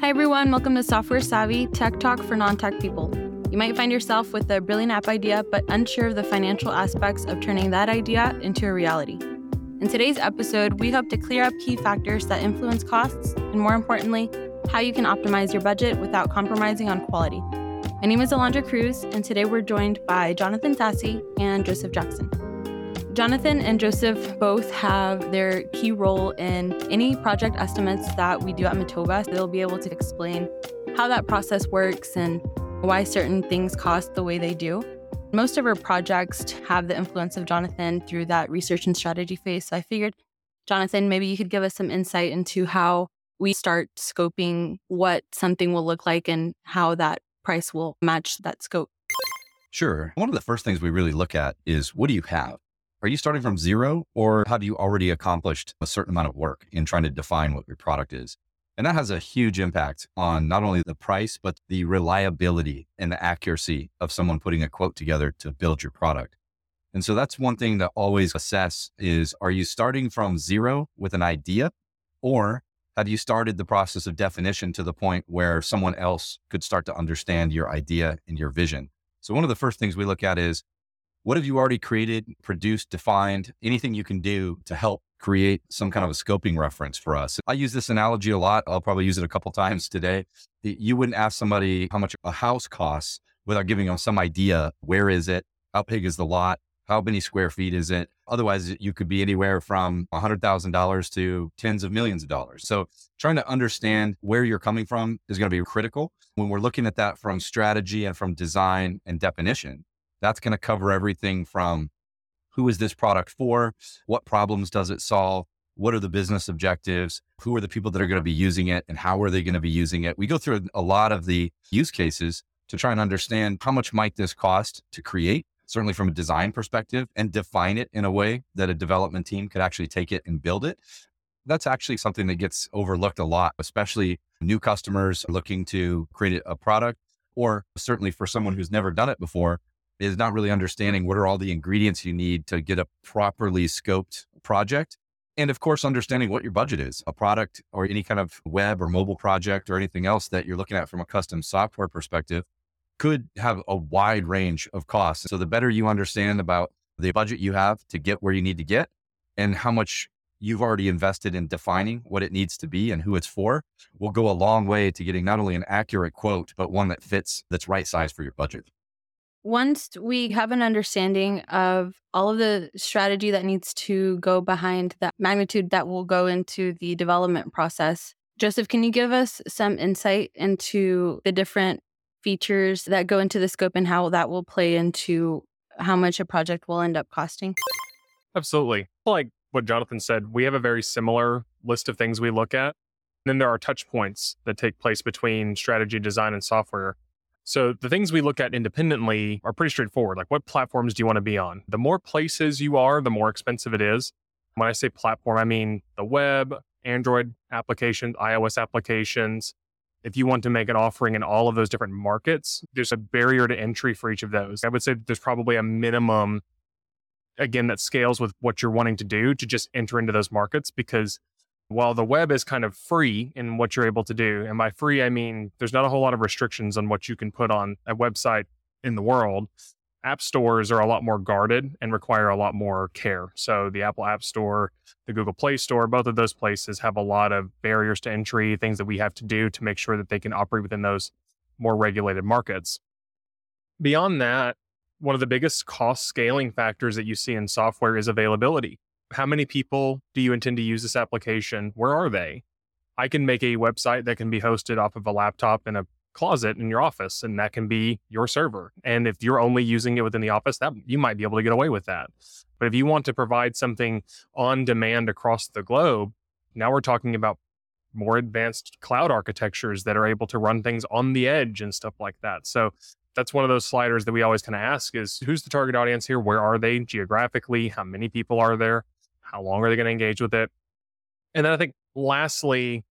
Hi, everyone. Welcome to Software Savvy Tech Talk for non tech people. You might find yourself with a brilliant app idea, but unsure of the financial aspects of turning that idea into a reality. In today's episode, we hope to clear up key factors that influence costs, and more importantly, how you can optimize your budget without compromising on quality. My name is Alondra Cruz, and today we're joined by Jonathan Tassi and Joseph Jackson. Jonathan and Joseph both have their key role in any project estimates that we do at Matova. They'll be able to explain how that process works and why certain things cost the way they do. Most of our projects have the influence of Jonathan through that research and strategy phase. So I figured, Jonathan, maybe you could give us some insight into how we start scoping what something will look like and how that price will match that scope. Sure. One of the first things we really look at is what do you have? Are you starting from zero or have you already accomplished a certain amount of work in trying to define what your product is? And that has a huge impact on not only the price, but the reliability and the accuracy of someone putting a quote together to build your product. And so that's one thing to always assess is, are you starting from zero with an idea or have you started the process of definition to the point where someone else could start to understand your idea and your vision? So one of the first things we look at is what have you already created, produced, defined, anything you can do to help create some kind of a scoping reference for us? I use this analogy a lot. I'll probably use it a couple times today. You wouldn't ask somebody how much a house costs without giving them some idea. Where is it? How big is the lot? How many square feet is it? Otherwise, you could be anywhere from $100,000 to tens of millions of dollars. So, trying to understand where you're coming from is going to be critical when we're looking at that from strategy and from design and definition. That's going to cover everything from who is this product for? What problems does it solve? What are the business objectives? Who are the people that are going to be using it and how are they going to be using it? We go through a lot of the use cases to try and understand how much might this cost to create, certainly from a design perspective, and define it in a way that a development team could actually take it and build it. That's actually something that gets overlooked a lot, especially new customers looking to create a product, or certainly for someone who's never done it before is not really understanding what are all the ingredients you need to get a properly scoped project. And of course, understanding what your budget is, a product or any kind of web or mobile project or anything else that you're looking at from a custom software perspective could have a wide range of costs. So the better you understand about the budget you have to get where you need to get and how much you've already invested in defining what it needs to be and who it's for will go a long way to getting not only an accurate quote, but one that fits that's right size for your budget once we have an understanding of all of the strategy that needs to go behind that magnitude that will go into the development process, Joseph, can you give us some insight into the different features that go into the scope and how that will play into how much a project will end up costing? Absolutely. Like what Jonathan said, we have a very similar list of things we look at. And then there are touch points that take place between strategy, design, and software so the things we look at independently are pretty straightforward. Like what platforms do you want to be on? The more places you are, the more expensive it is. When I say platform, I mean the web, Android applications, iOS applications. If you want to make an offering in all of those different markets, there's a barrier to entry for each of those. I would say there's probably a minimum, again, that scales with what you're wanting to do to just enter into those markets because while the web is kind of free in what you're able to do, and by free, I mean there's not a whole lot of restrictions on what you can put on a website in the world. App stores are a lot more guarded and require a lot more care. So, the Apple App Store, the Google Play Store, both of those places have a lot of barriers to entry, things that we have to do to make sure that they can operate within those more regulated markets. Beyond that, one of the biggest cost scaling factors that you see in software is availability how many people do you intend to use this application? Where are they? I can make a website that can be hosted off of a laptop in a closet in your office and that can be your server. And if you're only using it within the office, that you might be able to get away with that. But if you want to provide something on demand across the globe, now we're talking about more advanced cloud architectures that are able to run things on the edge and stuff like that. So that's one of those sliders that we always kind of ask is who's the target audience here? Where are they geographically? How many people are there? How long are they going to engage with it? And then I think lastly,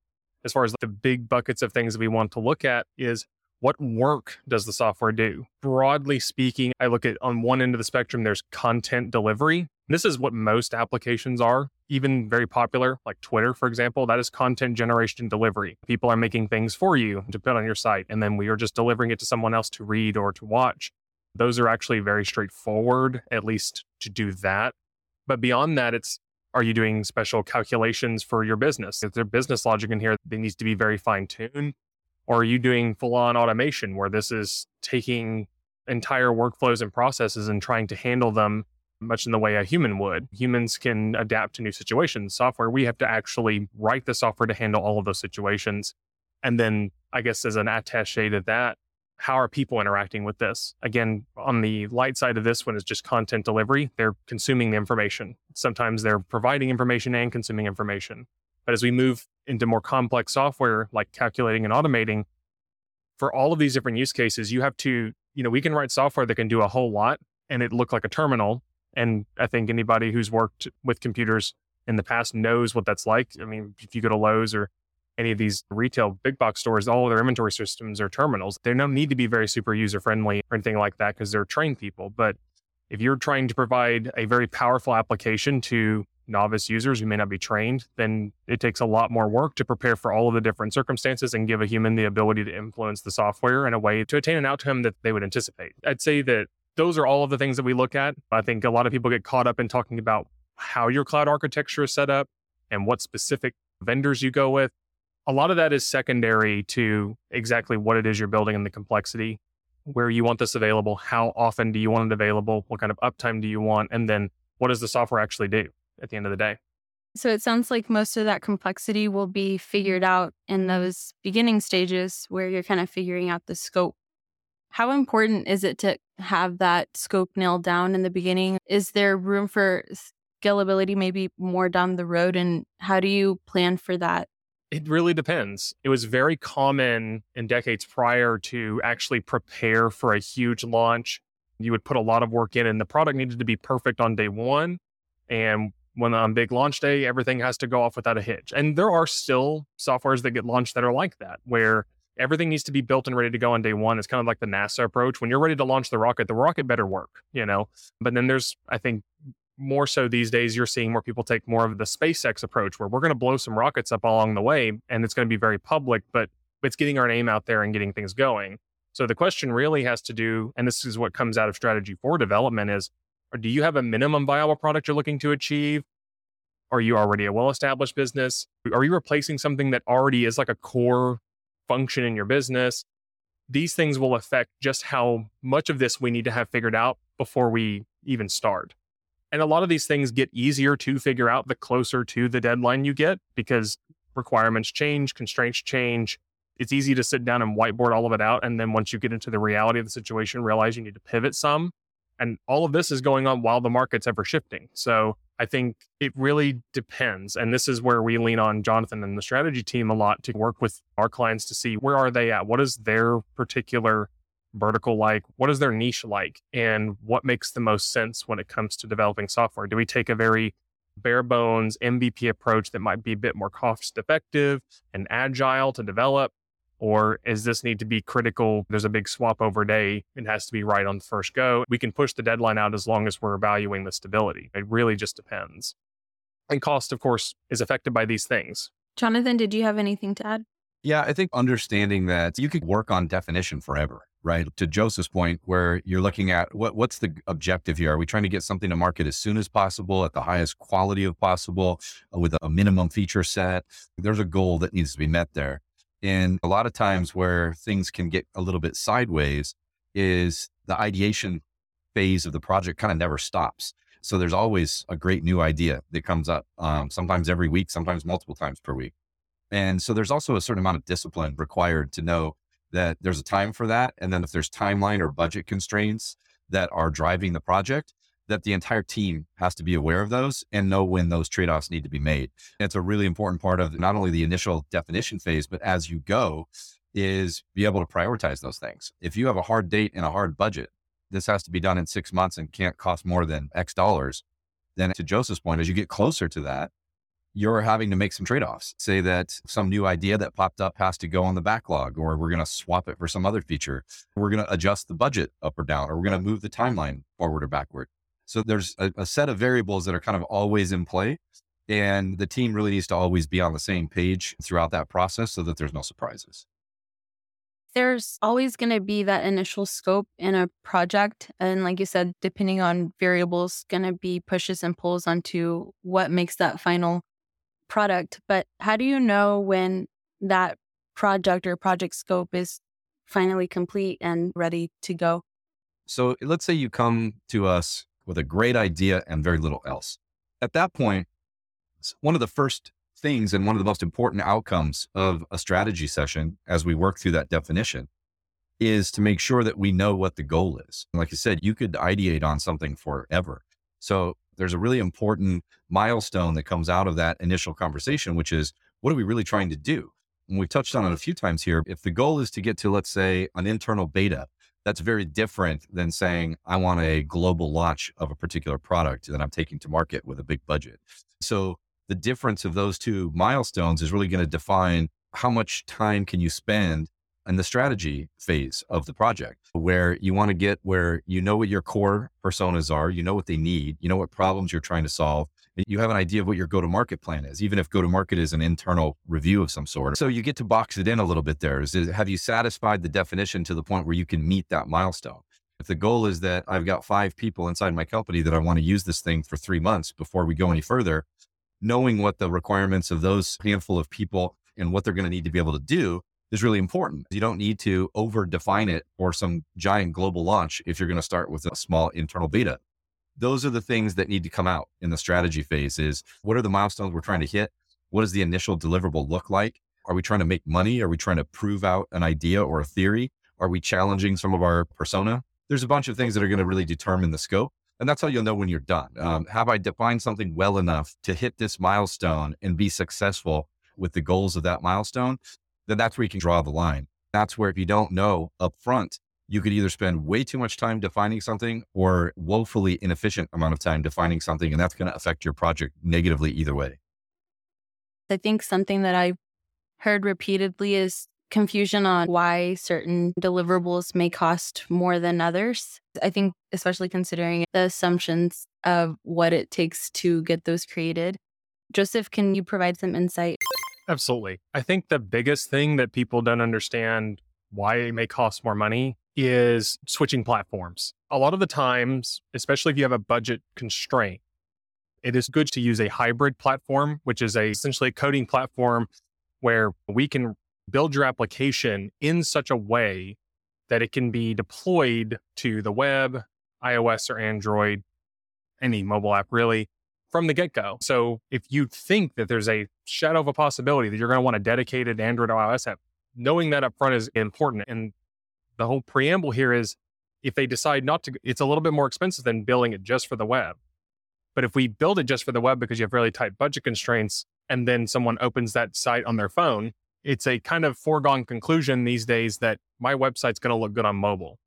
as far as the big buckets of things that we want to look at is what work does the software do? Broadly speaking, I look at on one end of the spectrum, there's content delivery. This is what most applications are, even very popular, like Twitter, for example. That is content generation delivery. People are making things for you to put on your site, and then we are just delivering it to someone else to read or to watch. Those are actually very straightforward, at least to do that. But beyond that, it's are you doing special calculations for your business? Is there business logic in here that needs to be very fine tuned? Or are you doing full on automation where this is taking entire workflows and processes and trying to handle them much in the way a human would? Humans can adapt to new situations. Software, we have to actually write the software to handle all of those situations. And then, I guess, as an attache to that, how are people interacting with this? Again, on the light side of this one is just content delivery. They're consuming the information. Sometimes they're providing information and consuming information. But as we move into more complex software like calculating and automating, for all of these different use cases, you have to, you know, we can write software that can do a whole lot and it look like a terminal. And I think anybody who's worked with computers in the past knows what that's like. I mean, if you go to Lowe's or any of these retail big box stores, all of their inventory systems are terminals. They don't need to be very super user friendly or anything like that because they're trained people. But if you're trying to provide a very powerful application to novice users who may not be trained, then it takes a lot more work to prepare for all of the different circumstances and give a human the ability to influence the software in a way to attain an outcome that they would anticipate. I'd say that those are all of the things that we look at. I think a lot of people get caught up in talking about how your cloud architecture is set up and what specific vendors you go with. A lot of that is secondary to exactly what it is you're building and the complexity, where you want this available, how often do you want it available, what kind of uptime do you want, and then what does the software actually do? at the end of the day. So it sounds like most of that complexity will be figured out in those beginning stages where you're kind of figuring out the scope. How important is it to have that scope nailed down in the beginning? Is there room for scalability maybe more down the road? And how do you plan for that? It really depends. It was very common in decades prior to actually prepare for a huge launch. You would put a lot of work in, and the product needed to be perfect on day one. And when on big launch day, everything has to go off without a hitch. And there are still softwares that get launched that are like that, where everything needs to be built and ready to go on day one. It's kind of like the NASA approach. When you're ready to launch the rocket, the rocket better work, you know? But then there's, I think, more so these days, you're seeing more people take more of the SpaceX approach, where we're going to blow some rockets up along the way, and it's going to be very public, but it's getting our name out there and getting things going. So the question really has to do, and this is what comes out of strategy for development is do you have a minimum viable product you're looking to achieve? Are you already a well established business? Are you replacing something that already is like a core function in your business? These things will affect just how much of this we need to have figured out before we even start. And a lot of these things get easier to figure out the closer to the deadline you get because requirements change, constraints change. It's easy to sit down and whiteboard all of it out. And then once you get into the reality of the situation, realize you need to pivot some and all of this is going on while the market's ever shifting. So I think it really depends. And this is where we lean on Jonathan and the strategy team a lot to work with our clients to see where are they at? What is their particular vertical like? What is their niche like? And what makes the most sense when it comes to developing software? Do we take a very bare bones MVP approach that might be a bit more cost effective and agile to develop? Or is this need to be critical? There's a big swap over day. It has to be right on the first go. We can push the deadline out as long as we're valuing the stability. It really just depends. And cost, of course, is affected by these things. Jonathan, did you have anything to add? Yeah, I think understanding that you could work on definition forever, right? To Joseph's point, where you're looking at what what's the objective here? Are we trying to get something to market as soon as possible at the highest quality of possible with a minimum feature set? There's a goal that needs to be met there. And a lot of times where things can get a little bit sideways is the ideation phase of the project kind of never stops. So there's always a great new idea that comes up, um, sometimes every week, sometimes multiple times per week. And so there's also a certain amount of discipline required to know that there's a time for that. And then if there's timeline or budget constraints that are driving the project, that the entire team has to be aware of those and know when those trade offs need to be made. It's a really important part of not only the initial definition phase, but as you go, is be able to prioritize those things. If you have a hard date and a hard budget, this has to be done in six months and can't cost more than X dollars. Then, to Joseph's point, as you get closer to that, you're having to make some trade offs. Say that some new idea that popped up has to go on the backlog, or we're going to swap it for some other feature. We're going to adjust the budget up or down, or we're going to move the timeline forward or backward. So there's a, a set of variables that are kind of always in play. And the team really needs to always be on the same page throughout that process so that there's no surprises. There's always going to be that initial scope in a project. And like you said, depending on variables, going to be pushes and pulls onto what makes that final product. But how do you know when that project or project scope is finally complete and ready to go? So let's say you come to us with a great idea and very little else. At that point, one of the first things and one of the most important outcomes of a strategy session as we work through that definition is to make sure that we know what the goal is. Like you said, you could ideate on something forever. So there's a really important milestone that comes out of that initial conversation, which is what are we really trying to do? And we've touched on it a few times here. If the goal is to get to, let's say, an internal beta, that's very different than saying, I want a global launch of a particular product that I'm taking to market with a big budget. So the difference of those two milestones is really going to define how much time can you spend in the strategy phase of the project where you want to get where you know what your core personas are, you know what they need, you know what problems you're trying to solve, you have an idea of what your go to market plan is, even if go to market is an internal review of some sort. So you get to box it in a little bit there. Is, is have you satisfied the definition to the point where you can meet that milestone? If the goal is that I've got five people inside my company that I want to use this thing for three months before we go any further, knowing what the requirements of those handful of people and what they're going to need to be able to do is really important. You don't need to over define it for some giant global launch if you're going to start with a small internal beta. Those are the things that need to come out in the strategy phase is what are the milestones we're trying to hit? What does the initial deliverable look like? Are we trying to make money? Are we trying to prove out an idea or a theory? Are we challenging some of our persona? There's a bunch of things that are going to really determine the scope. And that's how you'll know when you're done. Um, have I defined something well enough to hit this milestone and be successful with the goals of that milestone? Then that's where you can draw the line. That's where if you don't know up front, you could either spend way too much time defining something or woefully inefficient amount of time defining something. And that's going to affect your project negatively either way. I think something that I've heard repeatedly is confusion on why certain deliverables may cost more than others. I think, especially considering the assumptions of what it takes to get those created. Joseph, can you provide some insight? Absolutely. I think the biggest thing that people don't understand why it may cost more money is switching platforms. A lot of the times, especially if you have a budget constraint, it is good to use a hybrid platform, which is a essentially a coding platform where we can build your application in such a way that it can be deployed to the web, iOS or Android, any mobile app really, from the get go. So if you think that there's a shadow of a possibility that you're going to want a dedicated Android or iOS app, knowing that up front is important. And the whole preamble here is if they decide not to, it's a little bit more expensive than building it just for the web. But if we build it just for the web because you have really tight budget constraints, and then someone opens that site on their phone, it's a kind of foregone conclusion these days that my website's going to look good on mobile.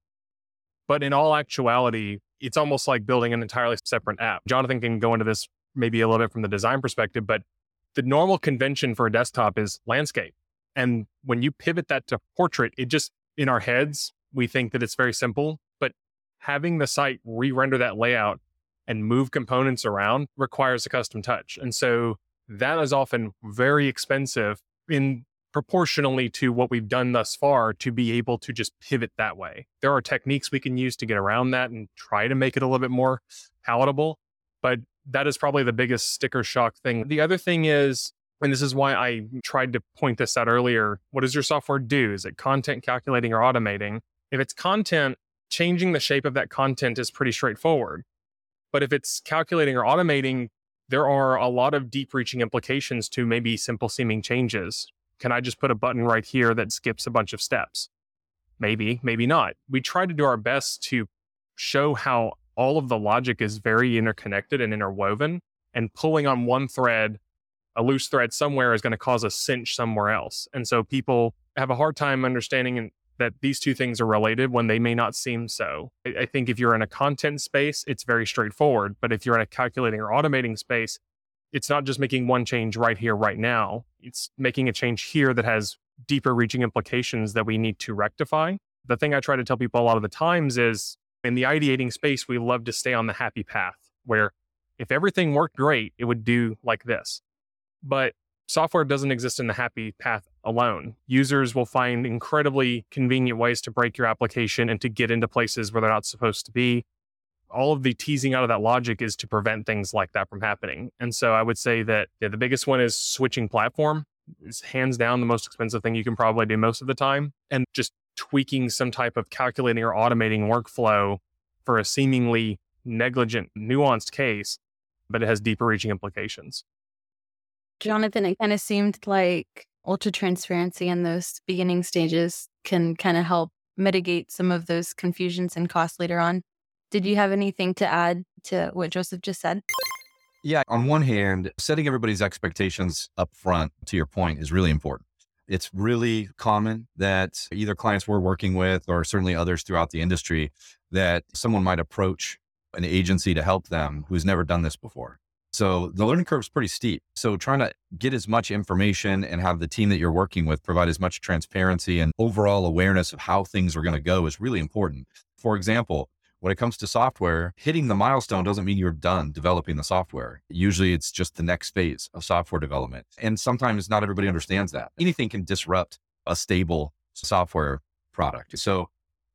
But in all actuality, it's almost like building an entirely separate app. Jonathan can go into this maybe a little bit from the design perspective, but the normal convention for a desktop is landscape. And when you pivot that to portrait, it just in our heads, we think that it's very simple, but having the site re render that layout and move components around requires a custom touch. And so that is often very expensive in proportionally to what we've done thus far to be able to just pivot that way. There are techniques we can use to get around that and try to make it a little bit more palatable, but that is probably the biggest sticker shock thing. The other thing is, and this is why I tried to point this out earlier, what does your software do? Is it content calculating or automating? If it's content, changing the shape of that content is pretty straightforward. But if it's calculating or automating, there are a lot of deep reaching implications to maybe simple seeming changes. Can I just put a button right here that skips a bunch of steps? Maybe, maybe not. We try to do our best to show how all of the logic is very interconnected and interwoven, and pulling on one thread, a loose thread somewhere, is going to cause a cinch somewhere else. And so people have a hard time understanding that these two things are related when they may not seem so. I think if you're in a content space, it's very straightforward. But if you're in a calculating or automating space, it's not just making one change right here, right now. It's making a change here that has deeper reaching implications that we need to rectify. The thing I try to tell people a lot of the times is in the ideating space, we love to stay on the happy path where if everything worked great, it would do like this. But software doesn't exist in the happy path alone. Users will find incredibly convenient ways to break your application and to get into places where they're not supposed to be. All of the teasing out of that logic is to prevent things like that from happening. And so I would say that yeah, the biggest one is switching platform. Is hands down the most expensive thing you can probably do most of the time. And just tweaking some type of calculating or automating workflow for a seemingly negligent, nuanced case, but it has deeper reaching implications. Jonathan, it kind of seemed like ultra transparency in those beginning stages can kind of help mitigate some of those confusions and costs later on. Did you have anything to add to what Joseph just said? Yeah. On one hand, setting everybody's expectations up front, to your point, is really important. It's really common that either clients we're working with or certainly others throughout the industry that someone might approach an agency to help them who's never done this before. So the learning curve is pretty steep. So trying to get as much information and have the team that you're working with provide as much transparency and overall awareness of how things are going to go is really important. For example, when it comes to software, hitting the milestone doesn't mean you're done developing the software. Usually it's just the next phase of software development. And sometimes not everybody understands that. Anything can disrupt a stable software product. So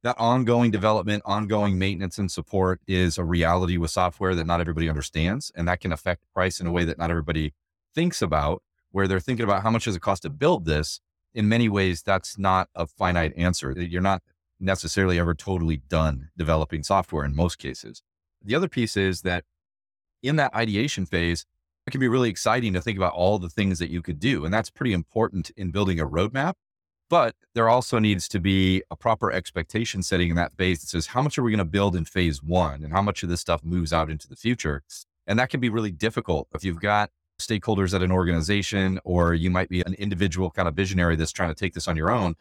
that ongoing development, ongoing maintenance and support is a reality with software that not everybody understands. And that can affect price in a way that not everybody thinks about, where they're thinking about how much does it cost to build this. In many ways, that's not a finite answer. You're not necessarily ever totally done developing software in most cases. The other piece is that in that ideation phase, it can be really exciting to think about all the things that you could do. And that's pretty important in building a roadmap but there also needs to be a proper expectation setting in that phase that says, how much are we going to build in phase one and how much of this stuff moves out into the future? And that can be really difficult if you've got stakeholders at an organization or you might be an individual kind of visionary that's trying to take this on your own.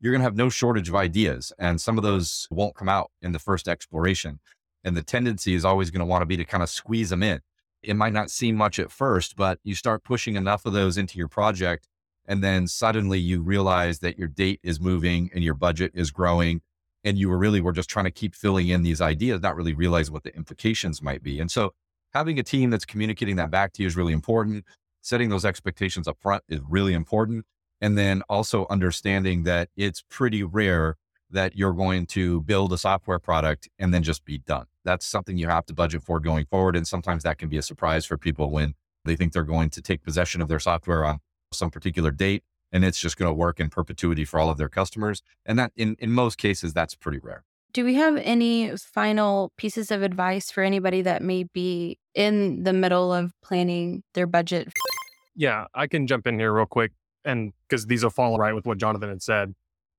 You're going to have no shortage of ideas, and some of those won't come out in the first exploration. And the tendency is always going to want to be to kind of squeeze them in. It might not seem much at first, but you start pushing enough of those into your project and then suddenly you realize that your date is moving and your budget is growing and you were really were just trying to keep filling in these ideas not really realize what the implications might be and so having a team that's communicating that back to you is really important setting those expectations up front is really important and then also understanding that it's pretty rare that you're going to build a software product and then just be done that's something you have to budget for going forward and sometimes that can be a surprise for people when they think they're going to take possession of their software on some particular date and it's just going to work in perpetuity for all of their customers. And that in, in most cases, that's pretty rare. Do we have any final pieces of advice for anybody that may be in the middle of planning their budget? Yeah, I can jump in here real quick. And because these will fall right with what Jonathan had said.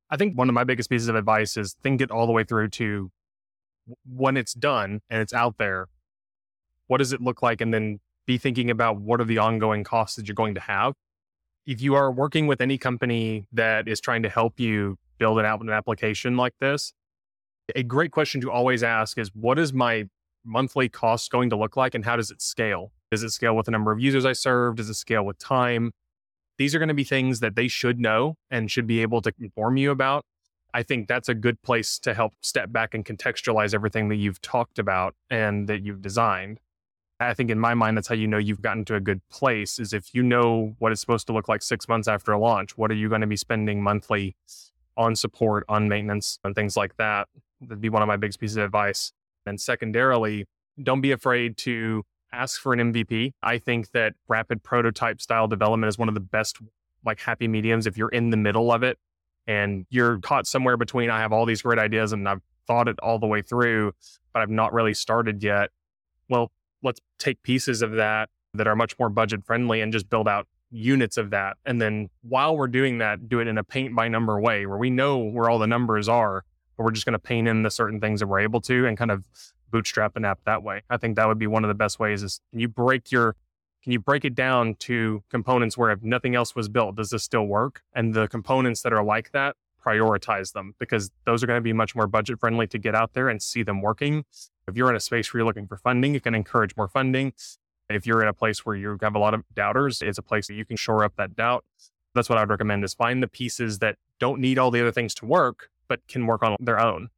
I think one of my biggest pieces of advice is think it all the way through to when it's done and it's out there, what does it look like? And then be thinking about what are the ongoing costs that you're going to have if you are working with any company that is trying to help you build an, app- an application like this, a great question to always ask is what is my monthly cost going to look like and how does it scale? Does it scale with the number of users I serve? Does it scale with time? These are going to be things that they should know and should be able to inform you about. I think that's a good place to help step back and contextualize everything that you've talked about and that you've designed. I think in my mind, that's how you know you've gotten to a good place is if you know what it's supposed to look like six months after a launch, what are you going to be spending monthly on support, on maintenance, and things like that? That'd be one of my biggest pieces of advice. And secondarily, don't be afraid to ask for an MVP. I think that rapid prototype style development is one of the best like happy mediums if you're in the middle of it and you're caught somewhere between I have all these great ideas and I've thought it all the way through, but I've not really started yet. Well, let's take pieces of that that are much more budget friendly and just build out units of that. And then while we're doing that, do it in a paint by number way where we know where all the numbers are, but we're just going to paint in the certain things that we're able to and kind of bootstrap an app that way. I think that would be one of the best ways is can you break your can you break it down to components where if nothing else was built, does this still work? And the components that are like that, prioritize them because those are going to be much more budget friendly to get out there and see them working if you're in a space where you're looking for funding, you can encourage more funding. If you're in a place where you have a lot of doubters, it's a place that you can shore up that doubt. That's what I'd recommend is find the pieces that don't need all the other things to work, but can work on their own.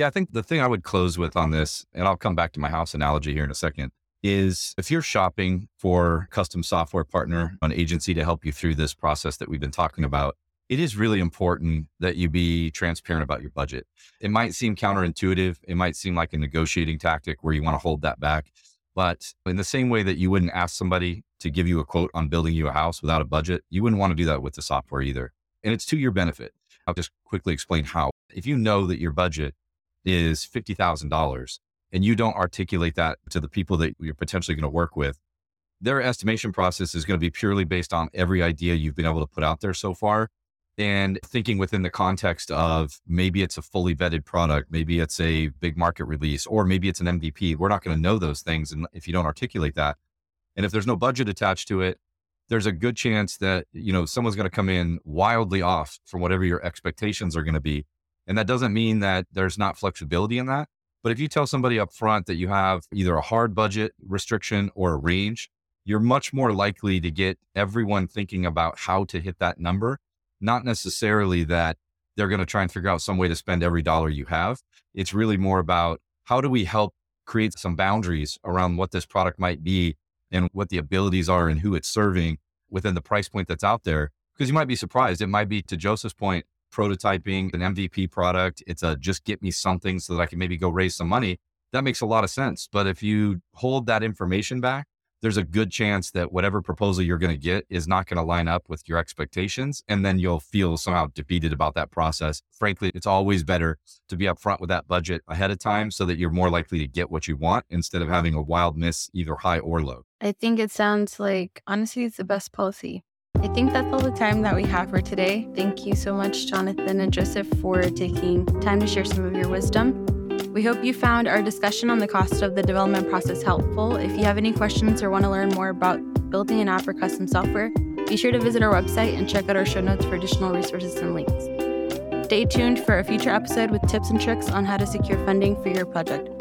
Yeah, I think the thing I would close with on this, and I'll come back to my house analogy here in a second, is if you're shopping for custom software partner, an agency to help you through this process that we've been talking about, it is really important that you be transparent about your budget. It might seem counterintuitive. It might seem like a negotiating tactic where you want to hold that back. But in the same way that you wouldn't ask somebody to give you a quote on building you a house without a budget, you wouldn't want to do that with the software either. And it's to your benefit. I'll just quickly explain how. If you know that your budget is $50,000 and you don't articulate that to the people that you're potentially going to work with, their estimation process is going to be purely based on every idea you've been able to put out there so far and thinking within the context of maybe it's a fully vetted product, maybe it's a big market release, or maybe it's an MVP. We're not going to know those things and if you don't articulate that. And if there's no budget attached to it, there's a good chance that, you know, someone's going to come in wildly off from whatever your expectations are going to be. And that doesn't mean that there's not flexibility in that. But if you tell somebody up front that you have either a hard budget restriction or a range, you're much more likely to get everyone thinking about how to hit that number not necessarily that they're going to try and figure out some way to spend every dollar you have. It's really more about how do we help create some boundaries around what this product might be and what the abilities are and who it's serving within the price point that's out there. Because you might be surprised. It might be, to Joseph's point, prototyping an MVP product. It's a just get me something so that I can maybe go raise some money. That makes a lot of sense. But if you hold that information back there's a good chance that whatever proposal you're going to get is not going to line up with your expectations. And then you'll feel somehow defeated about that process. Frankly, it's always better to be upfront with that budget ahead of time so that you're more likely to get what you want instead of having a wild miss, either high or low. I think it sounds like honesty is the best policy. I think that's all the time that we have for today. Thank you so much, Jonathan and Joseph, for taking time to share some of your wisdom. We hope you found our discussion on the cost of the development process helpful. If you have any questions or want to learn more about building an app or custom software, be sure to visit our website and check out our show notes for additional resources and links. Stay tuned for a future episode with tips and tricks on how to secure funding for your project.